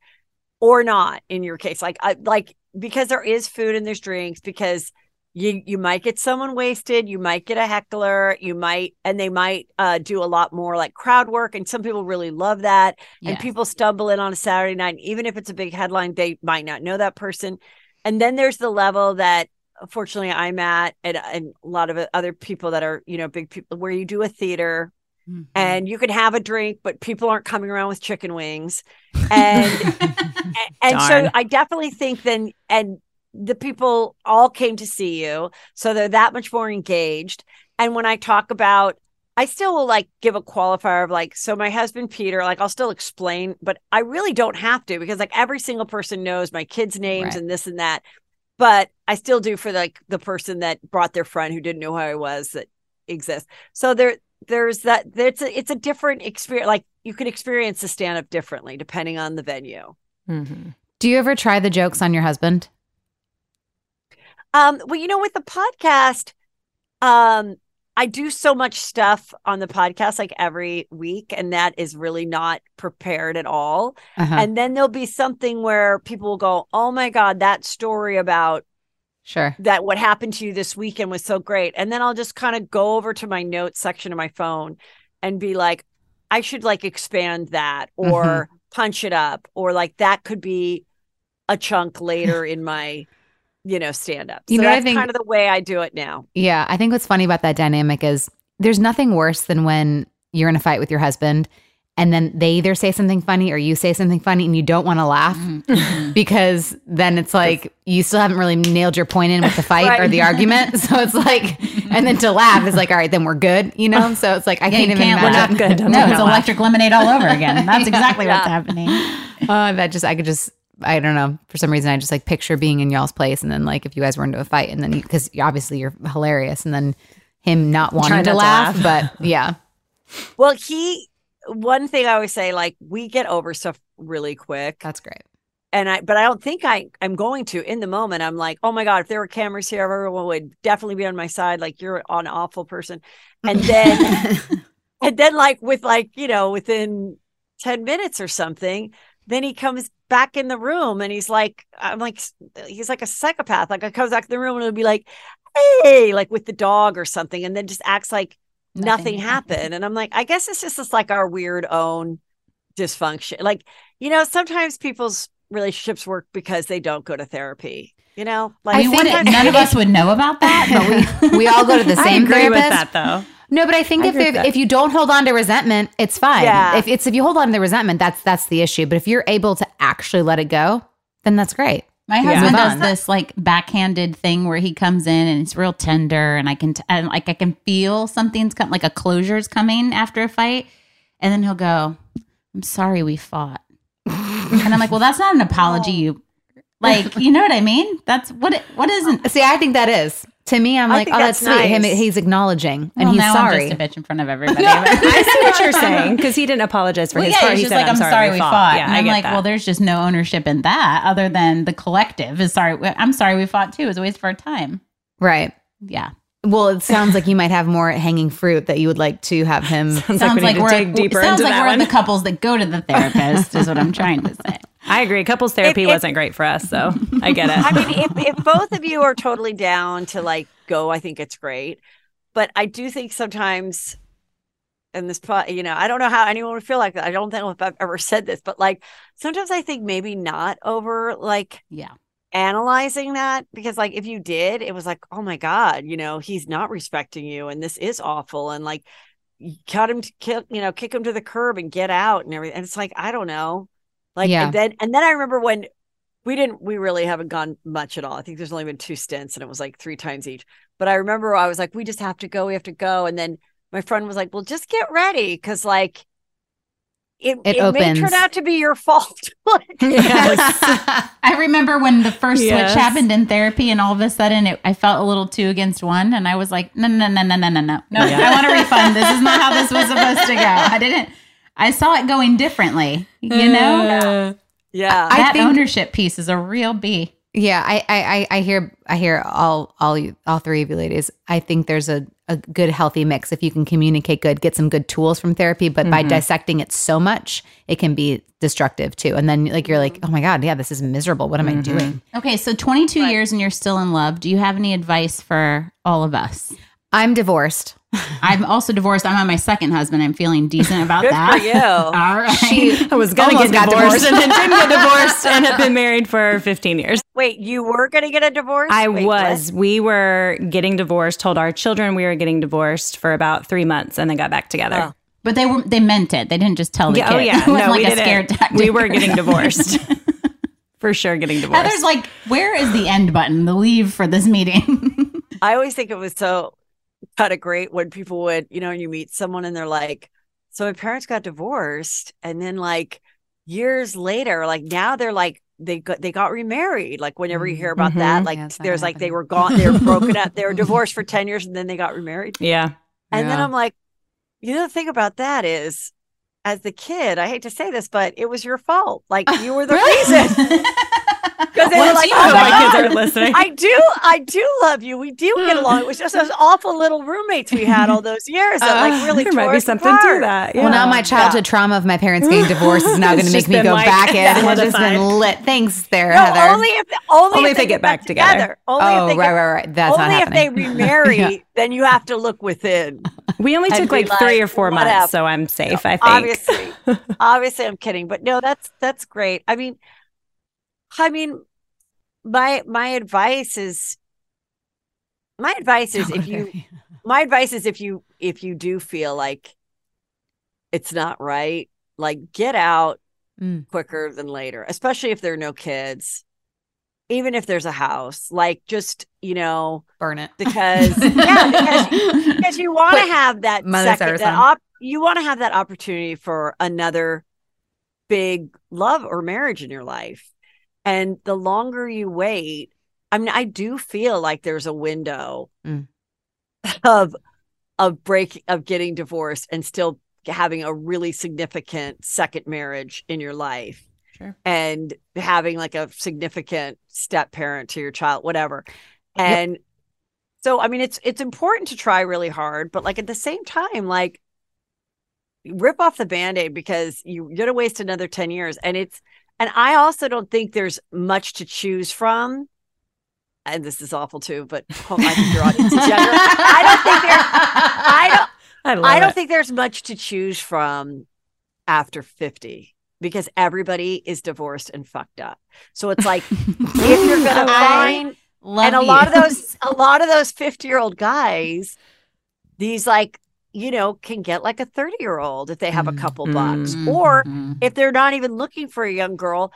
or not in your case like I, like because there is food and there's drinks because you you might get someone wasted you might get a heckler you might and they might uh, do a lot more like crowd work and some people really love that and people stumble in on a saturday night and even if it's a big headline they might not know that person. And then there's the level that fortunately i'm at and, and a lot of other people that are you know big people where you do a theater Mm-hmm. and you can have a drink but people aren't coming around with chicken wings. And a- and so I definitely think then and the people all came to see you, so they're that much more engaged. And when I talk about, I still will like give a qualifier of like, so my husband Peter, like I'll still explain, but I really don't have to because like every single person knows my kids' names Right. and this and that. But I still do for like the person that brought their friend who didn't know who I was that exists. So there, there's that. It's a, it's a different experience. Like you can experience the stand up differently depending on the venue. Mhm. Do you ever try the jokes on your husband? Um, well, you know, with the podcast, um, I do so much stuff on the podcast like every week, and that is really not prepared at all. Uh-huh. And then there'll be something where people will go, Oh my God, that story about sure. that what happened to you this weekend was so great. And then I'll just kind of go over to my notes section of my phone and be like, I should like expand that or Mm-hmm. punch it up, or like that could be a chunk later in my, you know, stand up. So You know what I that's think- kind of the way I do it now. Yeah, I think what's funny about that dynamic is there's nothing worse than when you're in a fight with your husband and then they either say something funny or you say something funny and you don't want to laugh Mm-hmm. because then it's like you still haven't really nailed your point in with the fight or the argument. So it's like, and then to laugh is like, all right, then we're good, you know? So it's like, I Yeah, can't you even can't imagine. laugh. Good. I'm No, it's electric lemonade all over again. That's exactly what's happening. Oh, Uh, that just, I could just, I don't know. For some reason, I just like picture being in y'all's place and then like if you guys were into a fight and then you, because obviously you're hilarious and then him not wanting to not to laugh, laugh. but yeah. Well, he, one thing I always say, like, we get over stuff really quick. That's great. and I but I don't think I I'm going to in the moment. I'm like, oh my god, if there were cameras here, everyone would definitely be on my side. Like you're an awful person, and then and then like with like you know within ten minutes or something, then he comes back in the room and he's like, I'm like, he's like a psychopath. Like I comes back in the room and it'll be like, hey, like with the dog or something, and then just acts like nothing, Nothing happened. And I'm like, I guess it's just like our weird own dysfunction. Like, you know, sometimes people's relationships work because they don't go to therapy. You know, like we wouldn't, none of us would know about that, but we we all go to the I same agree therapist. with that though. No, but I think I if if, if you don't hold on to resentment, it's fine. Yeah. If it's if you hold on to the resentment, that's that's the issue. But if you're able to actually let it go, then that's great. My husband Move does this like backhanded thing where he comes in and it's real tender, and I can t- and like I can feel something's come like a closure's coming after a fight, and then he'll go, "I'm sorry we fought," and I'm like, "Well, that's not an apology, you like you know what I mean? That's what it what isn't." See, I think that is to me. I'm I like, oh, that's, that's sweet. Him, he's acknowledging and Well, he's now sorry. I'm just a bitch in front of everybody. I see what you're saying because he didn't apologize for Well, his yeah, part. he's He just said, like, I'm, sorry, we fought. Yeah, and I I'm get like, that. well, there's just no ownership in that other than the collective is sorry. I'm sorry we fought too. It was a waste of our time. right. Yeah. Well, it sounds like you might have more hanging fruit that you would like to have him. Sounds, Sounds like we like need we're to dig deeper sounds like we're one. the couples that go to the therapist is what I'm trying to say. I agree. Couples therapy if- wasn't great for us, so I get it. I mean, if, if both of you are totally down to like go, I think it's great. But I do think sometimes, and this, you know, I don't know how anyone would feel like that. I don't know if I've ever said this, but like sometimes I think maybe not over like Yeah. analyzing that because like if you did, it was like, oh my God, you know, he's not respecting you and this is awful. And like, cut him to kill, you know, kick him to the curb and get out and everything. And it's like, I don't know. Like yeah. and then and then I remember when we didn't we really haven't gone much at all. I think there's only been two stints and it was like three times each. But I remember I was like, we just have to go, we have to go. And then my friend was like, Well, just get ready because like it, it, it may turn out to be your fault. I remember when the first yes. switch happened in therapy, and all of a sudden it, I felt a little two against one, and I was like, no, no, no, no, no, no, no. Yeah. I want a refund. This is not how this was supposed to go. I didn't. I saw it going differently. You know, uh, yeah. I that think- ownership piece is a real B. Yeah, I, I, I- I hear, I hear all, all you, all three of you ladies. I think there's a, a good, healthy mix. If you can communicate good, get some good tools from therapy, but by mm-hmm. dissecting it so much, it can be destructive too. And then, like, you're like, oh my god, yeah, this is miserable. What am I mm-hmm. doing? Okay, so 22 years and you're still in love. Do you have any advice for all of us? I'm divorced. I'm also divorced. I'm on my second husband. I'm feeling decent about Good that. for you. All right. I was gonna Almost get divorced, divorced. and then didn't get divorced and have been married for 15 years. Wait, you were going to get a divorce? I Wait, was. We were getting divorced. Told our children we were getting divorced for about three months, and then got back together. Oh. But they were they meant it. They didn't just tell the Yeah, oh, kid. oh yeah, it wasn't no, like we a didn't. scare tactic. We were getting divorced. for sure, getting divorced. Heather's like, where is the end button? The leave for this meeting. I always think it was so kind of great when people would, you know, and you meet someone and they're like, so my parents got divorced. And then like years later, like now they're like, they got they got remarried. Like whenever you hear about that, Mhm. like Yeah, it's there's like they were gone, they were broken up, they were divorced for 10 years and then they got remarried. yeah. And then I'm like, you know, the thing about that is as the kid, I hate to say this, but it was your fault. Like you were the reason. Because they were Well, like, oh my my kids are listening. I do, I do love you. We do get along. It was just those awful little roommates we had all those years that like really there tore might be something apart. to that. Yeah. Well, now my childhood trauma of my parents getting divorced is now going to make me go like, back in. It has just been lit. Thanks, there, No, Heather. only if only, Only if they get back together. Only oh, if they right, get, right, right. That's only not if they remarry, Yeah. then you have to look within. we only took be like three or four months, so I'm safe. I think. Obviously, obviously, I'm kidding, but no, that's that's great. I mean, I mean, my my advice is my advice is if you my advice is if you if you do feel like it's not right like get out Mm. quicker than later especially if there are no kids even if there's a house like just you know burn it. because yeah because, because you want to have that Mother second that op- you want to have that opportunity for another big love or marriage in your life and the longer you wait i mean i do feel like there's a window Mm. of of break of getting divorced and still having a really significant second marriage in your life Sure. and having like a significant step parent to your child whatever and so i mean it's it's important to try really hard but like at the same time like rip off the band-aid because you, you're gonna waste another 10 years and it's and i also don't think there's much to choose from and this is awful too but oh, i think your audience i don't think there i don't I I don't it. think there's much to choose from after 50 because everybody is divorced and fucked up. So it's like if you're going to find and a lot of those a lot of those 50-year-old guys these like you know can get like a 30-year-old if they have a Mm. couple bucks Mhm. or Mhm. if they're not even looking for a young girl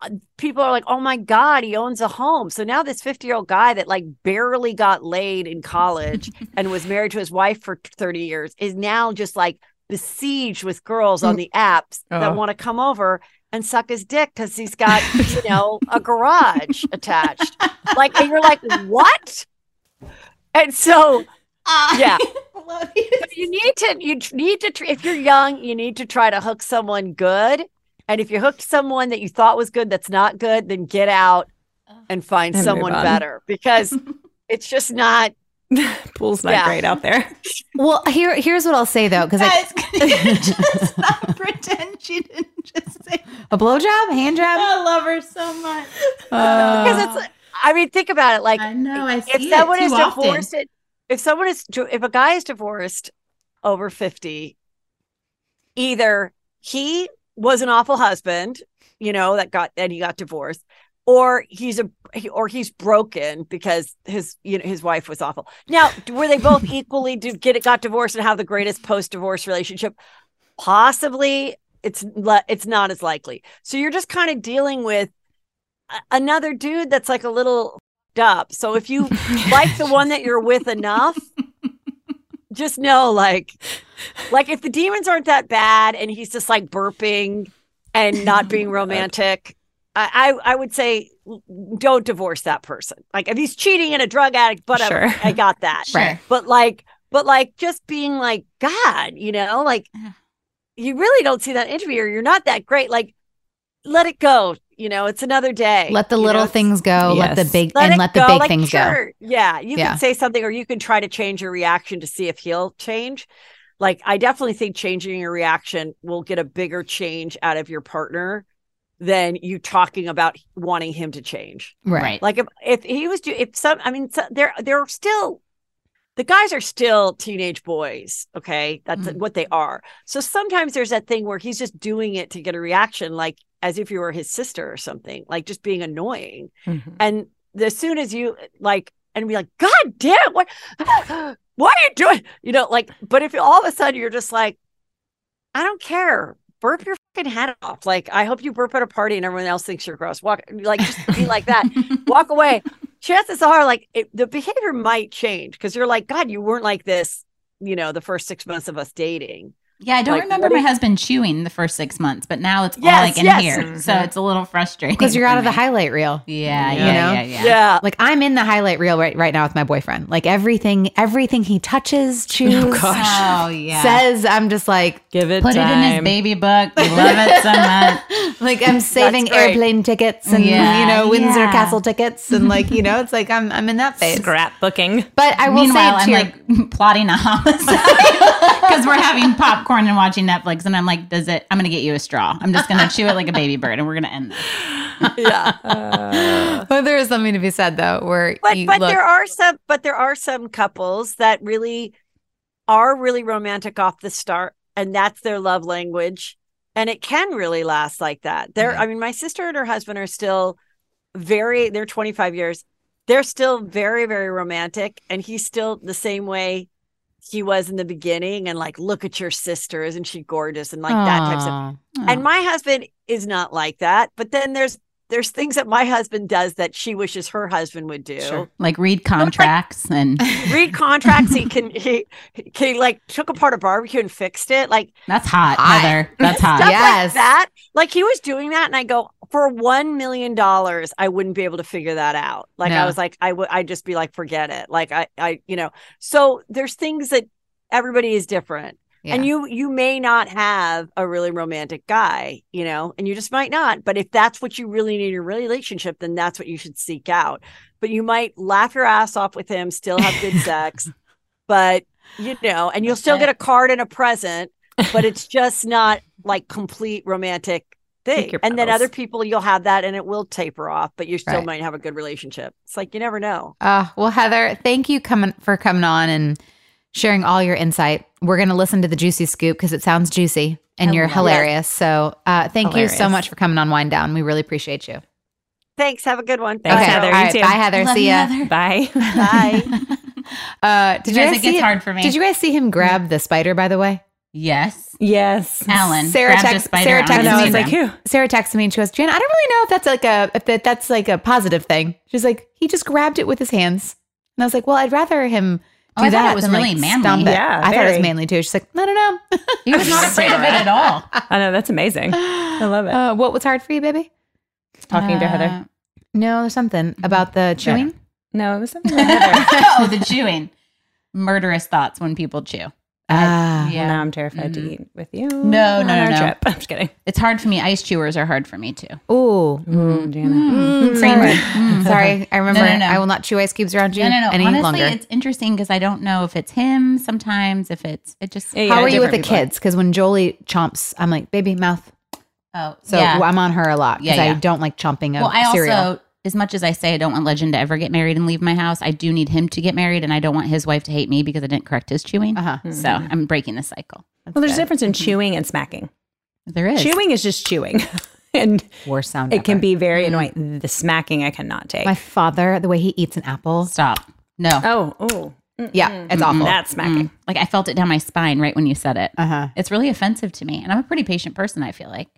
uh, people are like oh my god he owns a home so now this 50 year old guy that like barely got laid in college and was married to his wife for 30 years is now just like besieged with girls on the apps that Oh. want to come over and suck his dick because he's got you know a garage attached like and you're like what and so Uh, yeah you. but you need to you need to if you're young you need to try to hook someone good and if you hooked someone that you thought was good that's not good then get out and find And someone better because it's just not Pool's not Yeah. great out there. Well, here, here's what I'll say though, because Guys, can just not pretend she didn't just say a blowjob, hand job. I love her so much. Uh, because it's i mean think about it like I know. I see if it someone too is often. divorced it- if someone is if a guy is divorced over 50 either he was an awful husband you know that got that he got divorced or he's a or he's broken because his you know his wife was awful. Now were they both equally do get it got divorced and have the greatest post divorce relationship? Possibly. It's le- it's not as likely. So you're just kind of dealing with another dude that's like a little f***ed up. So if you like the one that you're with enough just know like like if the demons aren't that bad and he's just like burping and not being romantic I, I i would say don't divorce that person. Like if he's cheating and a drug addict but Sure. i got that. Sure. but like but like just being like god you know like you really don't see that interview or you're not that great. Like let it go You know, it's another day. Let the you little know? things go. Let the big Let and it let the big like, things go. Yeah, you Yeah. can say something, or you can try to change your reaction to see if he'll change. Like, I definitely think changing your reaction will get a bigger change out of your partner than you talking about wanting him to change. Right. Like, if if he was, do if some, I mean, so, they're they're still. The guys are still teenage boys, okay? That's Mm. what they are. So sometimes there's that thing where he's just doing it to get a reaction, like as if you were his sister or something, like just being annoying. Mhm. And as soon as you like, and be like, God damn, what, what are you doing? You know, like, but if all of a sudden you're just like, I don't care, burp your fucking head off. Like, I hope you burp at a party and everyone else thinks you're gross. Walk, like, just be like that. Walk away. Chances are, like, it, the behavior might change because you're like, God, you weren't like this, you know, the first six months of us dating. Yeah, I don't Like, remember my if- husband chewing the first six months, but now it's all Yes, like in yes. here. Mm-hmm. So it's a little frustrating. Because you're out of the highlight reel. Yeah, You yeah, know? yeah, yeah. Yeah. Like I'm in the highlight reel right, right now with my boyfriend. Like everything, everything he touches, chews, Oh, oh yeah. says, I'm just like, Give it Put it in his baby book. We love it so much. like I'm saving airplane tickets and Yeah, you know Windsor yeah. Castle tickets and like you know it's like I'm I'm in that phase. Scrapbooking. But I will Meanwhile, say I'm to your- like plotting a homicide because we're having popcorn and watching Netflix, and I'm like, "Does it? I'm gonna get you a straw. I'm just gonna chew it like a baby bird, and we're gonna end this." Yeah. But there is something to be said though, where but you but look, there are some but there are some couples that really are really romantic off the start and that's their love language and it can really last like that there i mean my sister and her husband are still very they're 25 years they're still very very romantic and he's still the same way he was in the beginning and like look at your sister isn't she gorgeous and like that type of stuff Aw. and oh. my husband is not like that but then there's there's things that my husband does that she wishes her husband would do Sure. like read contracts and read contracts. he can he, he like took apart a barbecue and fixed it. Like that's hot, Hot. Heather. That's stuff hot. Yes. like that. Like he was doing that, and I go for one million dollars, I wouldn't be able to figure that out. Like I was like, I would, I'd just be like, forget it. Like I, I, you know. So there's things that everybody is different. And you you may not have a really romantic guy, you know, and you just might not. But if that's what you really need in your relationship, then that's what you should seek out. But you might laugh your ass off with him, still have good sex, but you know, and you'll still get a card and a present, but it's just not like complete romantic thing. And then other people you'll have that and it will taper off, but you still Right. might have a good relationship. It's like you never know. Uh, well, Heather, thank you coming for coming on and sharing all your insight. We're going to listen to the juicy scoop because it sounds juicy and I you're love it. hilarious. So, uh, thank you so much for coming on Wind Down. We really appreciate you. Thanks. Have a good one. Thanks, okay, Heather. all You right, too. bye, Heather. Love see you, ya. Heather. Bye. Bye. Uh, did You you, guys, guys it gets see hard for me. Did you guys see him grab the spider? By the way, Yes, yes. Alan. Sarah grabbed a text- Sarah on texted And I me was like, who? Sarah texted me and she goes, "Jan, I don't really know if that's like a if that, that's like a positive thing." She's like, "He just grabbed it with his hands," and I was like, "Well, I'd rather him." Oh, Do I thought that it was than, really like, manly. stomp it. Yeah, I thought it was manly too. She's like, "I don't know." He was not afraid of it at all. I know that's amazing. I love it. Uh, what was hard for you, baby? Talking to Uh, Heather. No, there's something about the chewing. No, it was something with Heather. oh, the chewing. Murderous thoughts when people chew. Ah, Yeah. Now I'm terrified Mhm. to eat with you. No, on no, our no, no. Trip. I'm just kidding. It's hard for me. Ice chewers are hard for me too. Oh, Ooh, Jana. Mm, Kramer. sorry. Mm. sorry, I remember. No, no, no. I will not chew ice cubes around you No, no, no. any Honestly, longer. it's interesting because I don't know if it's him. Sometimes if it's it just. Yeah, How are you with the people. kids? Because when Jolie chomps, I'm like, baby, mouth. Oh, So yeah. I'm on her a lot because Yeah, I don't like chomping a well, I cereal. Also, as much as I say I don't want Legend to ever get married and leave my house, I do need him to get married, and I don't want his wife to hate me because I didn't correct his chewing. uh-huh. So I'm breaking the cycle. Well, there's a difference in chewing and smacking. There is Chewing is just chewing. and Worst sound. it can be very annoying. The smacking I cannot take. My father, the way he eats an apple. Stop. No. oh, oh. Yeah, it's awful. That's smacking. Mm. Like I felt it down my spine right when you said it. Uh huh. It's really offensive to me, and I'm a pretty patient person. I feel like.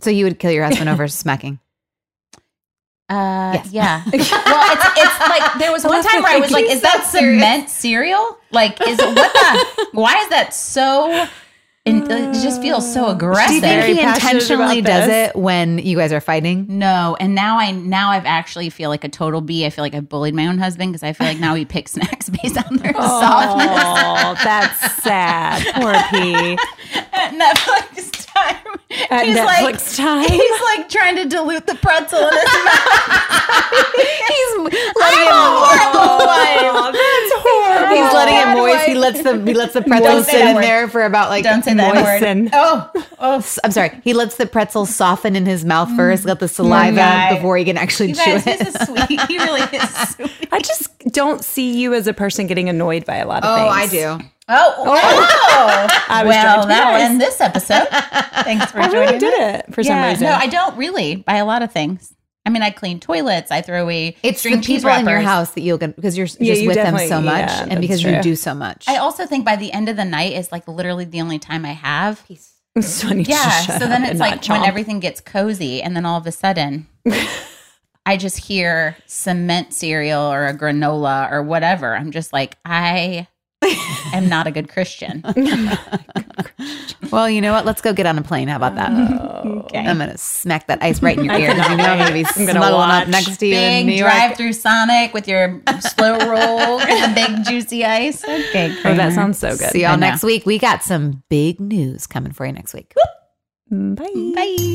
So you would kill your husband over smacking? Uh, Yes. yeah. well, it's it's like there was one time where I was like, "Is that cement cereal? Like, is it, what the? Why is that so? In, it just feels so aggressive. Do aggressive." you think he intentionally does it when you guys are fighting? No, and now I now I've actually feel like a total B. I feel like I bullied my own husband because I feel like now he picks snacks based on their softness. Oh, that's sad. Poor P. Netflix time. At he's Netflix like, time. He's like trying to dilute the pretzel in his mouth. He's letting it horrible wife. That's horrible. He's letting it Bad moist. He lets the he lets the pretzel Don't sit in word. there for about like Don't say that Moisten. word. Oh, oh. I'm sorry. He lets the pretzel soften in his mouth mm. first, let the saliva mm. guy. before he can actually You chew guys, it. he's a sweet. He really is sweet. I just don't see you as a person getting annoyed by a lot of Oh, things. Oh, I do. Oh, oh. oh. I was well, to be that'll nice. end this episode. Thanks for I joining really did us. it for some reason. No, I don't really buy a lot of things. I mean, I clean toilets. I throw away It's the cheese people in your house that you'll get because you're Yeah, just you with them so much, yeah, and that's because you do so much. I also think by the end of the night is like literally the only time I have. so I need to Yeah. shut So then up it's like when everything gets cozy, and then all of a sudden, I just hear cement cereal or a granola or whatever. I'm just like, I am not a good Christian. well, you know what? Let's go get on a plane. How about that? Oh. Okay. I'm gonna smack that ice right in your ear. You know I'm gonna be I'm gonna snuggling up next to you in New Big York. drive through Sonic with your slow roll and the big juicy ice. Okay, Oh, that sounds so good. See y'all next week. We got some big news coming for you next week. Bye. Bye.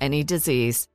any disease.